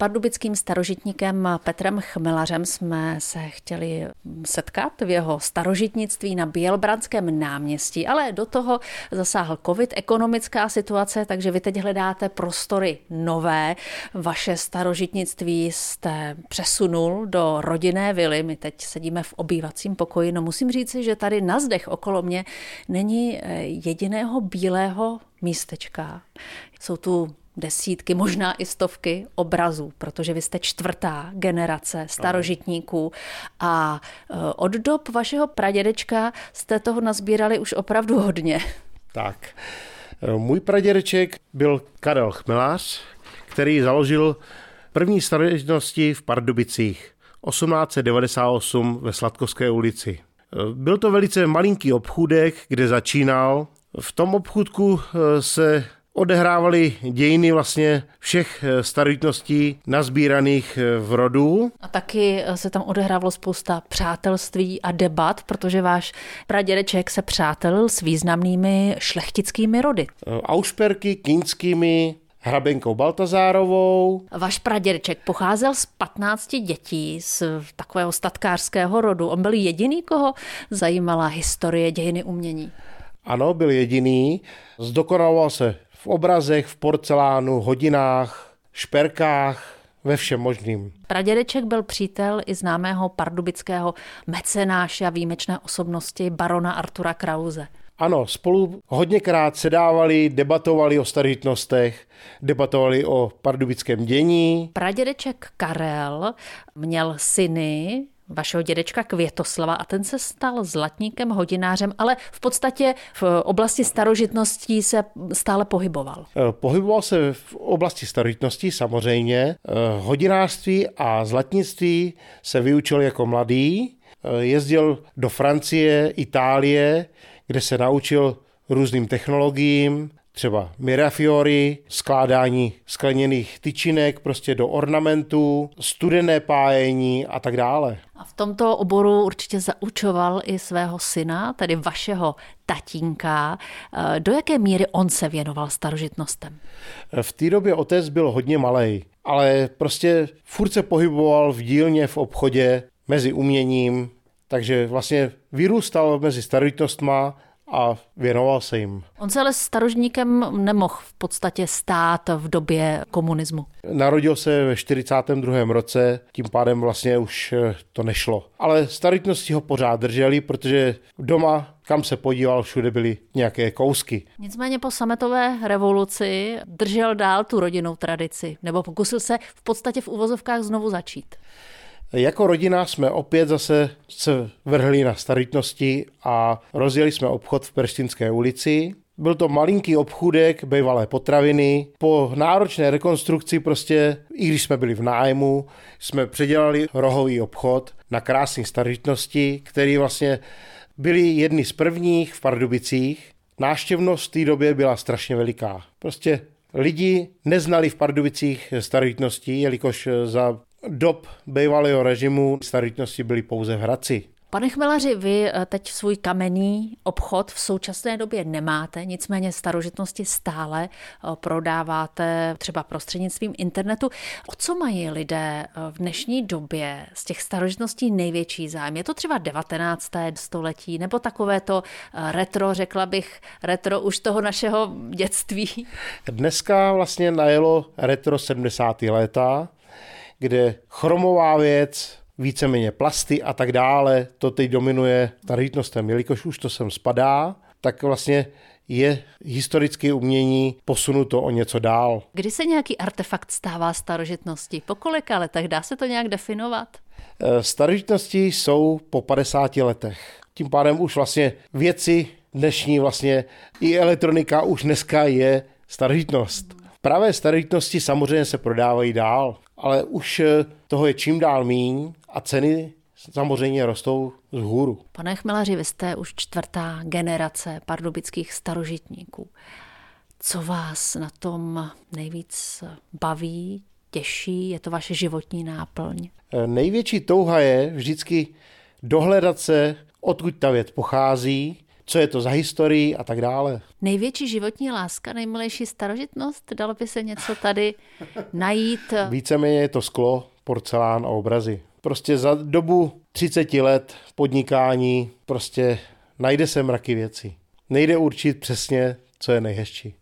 pardubickým starožitníkem Petrem Chmelařem jsme se chtěli setkat v jeho starožitnictví na Bělbranském náměstí, ale do toho zasáhl covid, ekonomická situace, takže vy teď hledáte prostory nové. Vaše starožitnictví jste přesunul do rodinné vily. My teď sedíme v obývacím pokoji. No musím říci, že tady na zdech okolo mě není eh, jediného bílého místečka. Jsou tu desítky, možná i stovky obrazů, protože vy jste čtvrtá generace starožitníků a e, od dob vašeho pradědečka jste toho nazbírali už opravdu hodně. Tak, e, můj pradědeček byl Karel Chmelář, který založil první starožitnosti v Pardubicích 1898 ve Sladkovské ulici. E, byl to velice malinký obchůdek, kde začínal. V tom obchůdku se odehrávaly dějiny vlastně všech eh, starožitností nazbíraných eh, v rodu. A taky eh, se tam odehrávalo spousta přátelství a debat, protože váš pradědeček se přátelil s významnými šlechtickými rody. Aušperky, kínskými, hrabenkou Baltazárovou. Váš pradědeček pocházel z 15 dětí z takového statkářského rodu. On byl jediný, koho zajímala historie dějiny umění. Ano, byl jediný. Zdokonaloval se v obrazech, v porcelánu, hodinách, šperkách, ve všem možným. Pradědeček byl přítel i známého pardubického mecenáše a výjimečné osobnosti barona Artura Krause. Ano, spolu hodněkrát sedávali, debatovali o starožitnostech, debatovali o pardubickém dění. Pradědeček Karel měl syny, vašeho dědečka Květoslava a ten se stal zlatníkem, hodinářem, ale v podstatě v oblasti starožitností se stále pohyboval. Eh, pohyboval se v oblasti starožitností samozřejmě. Eh, hodinářství a zlatnictví se vyučil jako mladý. Eh, jezdil do Francie, Itálie, kde se naučil různým technologiím, třeba Mirafiori, skládání skleněných tyčinek prostě do ornamentů, studené pájení a tak dále. A v tomto oboru určitě zaučoval i svého syna, tedy vašeho tatínka. Eh, do jaké míry on se věnoval starožitnostem? V té době otec byl hodně malý, ale prostě furt se pohyboval v dílně, v obchodě, mezi uměním, takže vlastně vyrůstal mezi starožitnostma a věnoval se jim. On se ale starožníkem nemohl v podstatě stát v době komunismu. Narodil se ve 42. roce, tím pádem vlastně už eh, to nešlo. Ale starožitnosti ho pořád drželi, protože doma kam se podíval, všude byly nějaké kousky. Nicméně po sametové revoluci držel dál tu rodinnou tradici, nebo pokusil se v podstatě v uvozovkách znovu začít. Jako rodina jsme opět zase se vrhli na staritnosti a rozjeli jsme obchod v Perštinské ulici. Byl to malinký obchůdek, bývalé potraviny. Po náročné rekonstrukci prostě, i když jsme byli v nájmu, jsme předělali rohový obchod na krásné staritnosti, který vlastně byli jedni z prvních v Pardubicích. Náštěvnost v té době byla strašně veliká. Prostě lidi neznali v Pardubicích starožitnosti, jelikož za dob bývalého režimu starožitnosti byly pouze v Hradci. Pane Chmelaři, vy eh, teď svůj kamenný obchod v současné době nemáte, nicméně starožitnosti stále eh, prodáváte třeba prostřednictvím internetu. O co mají lidé eh, v dnešní době z těch starožitností největší zájem? Je to třeba 19. století nebo takové to retro, řekla bych, retro už toho našeho dětství? Dneska vlastně najelo retro 70. léta, kde chromová věc, víceméně plasty a tak dále, to teď dominuje starožitnostem. Jelikož už to sem spadá, tak vlastně je historické umění posunuto o něco dál. Kdy se nějaký artefakt stává starožitností? Po kolika letech? Dá se to nějak definovat? Eh, starožitnosti jsou po 50 letech. Tím pádem už vlastně věci dnešní vlastně i elektronika už dneska je starožitnost. Pravé starožitnosti samozřejmě se prodávají dál, ale už eh, toho je čím dál míň a ceny samozřejmě rostou z hůru. Pane Chmelaři, vy jste už čtvrtá generace pardubických starožitníků. Co vás na tom nejvíc baví, těší? Je to vaše životní náplň? Eh, největší touha je vždycky dohledat se, odkud ta věc pochází, co je to za historii a tak dále. Největší životní láska, nejmilejší starožitnost, dalo by se něco tady najít? Víceméně je to sklo, porcelán a obrazy. Prostě za dobu 30 let podnikání prostě najde se mraky věcí. Nejde určit přesně, co je nejhezčí.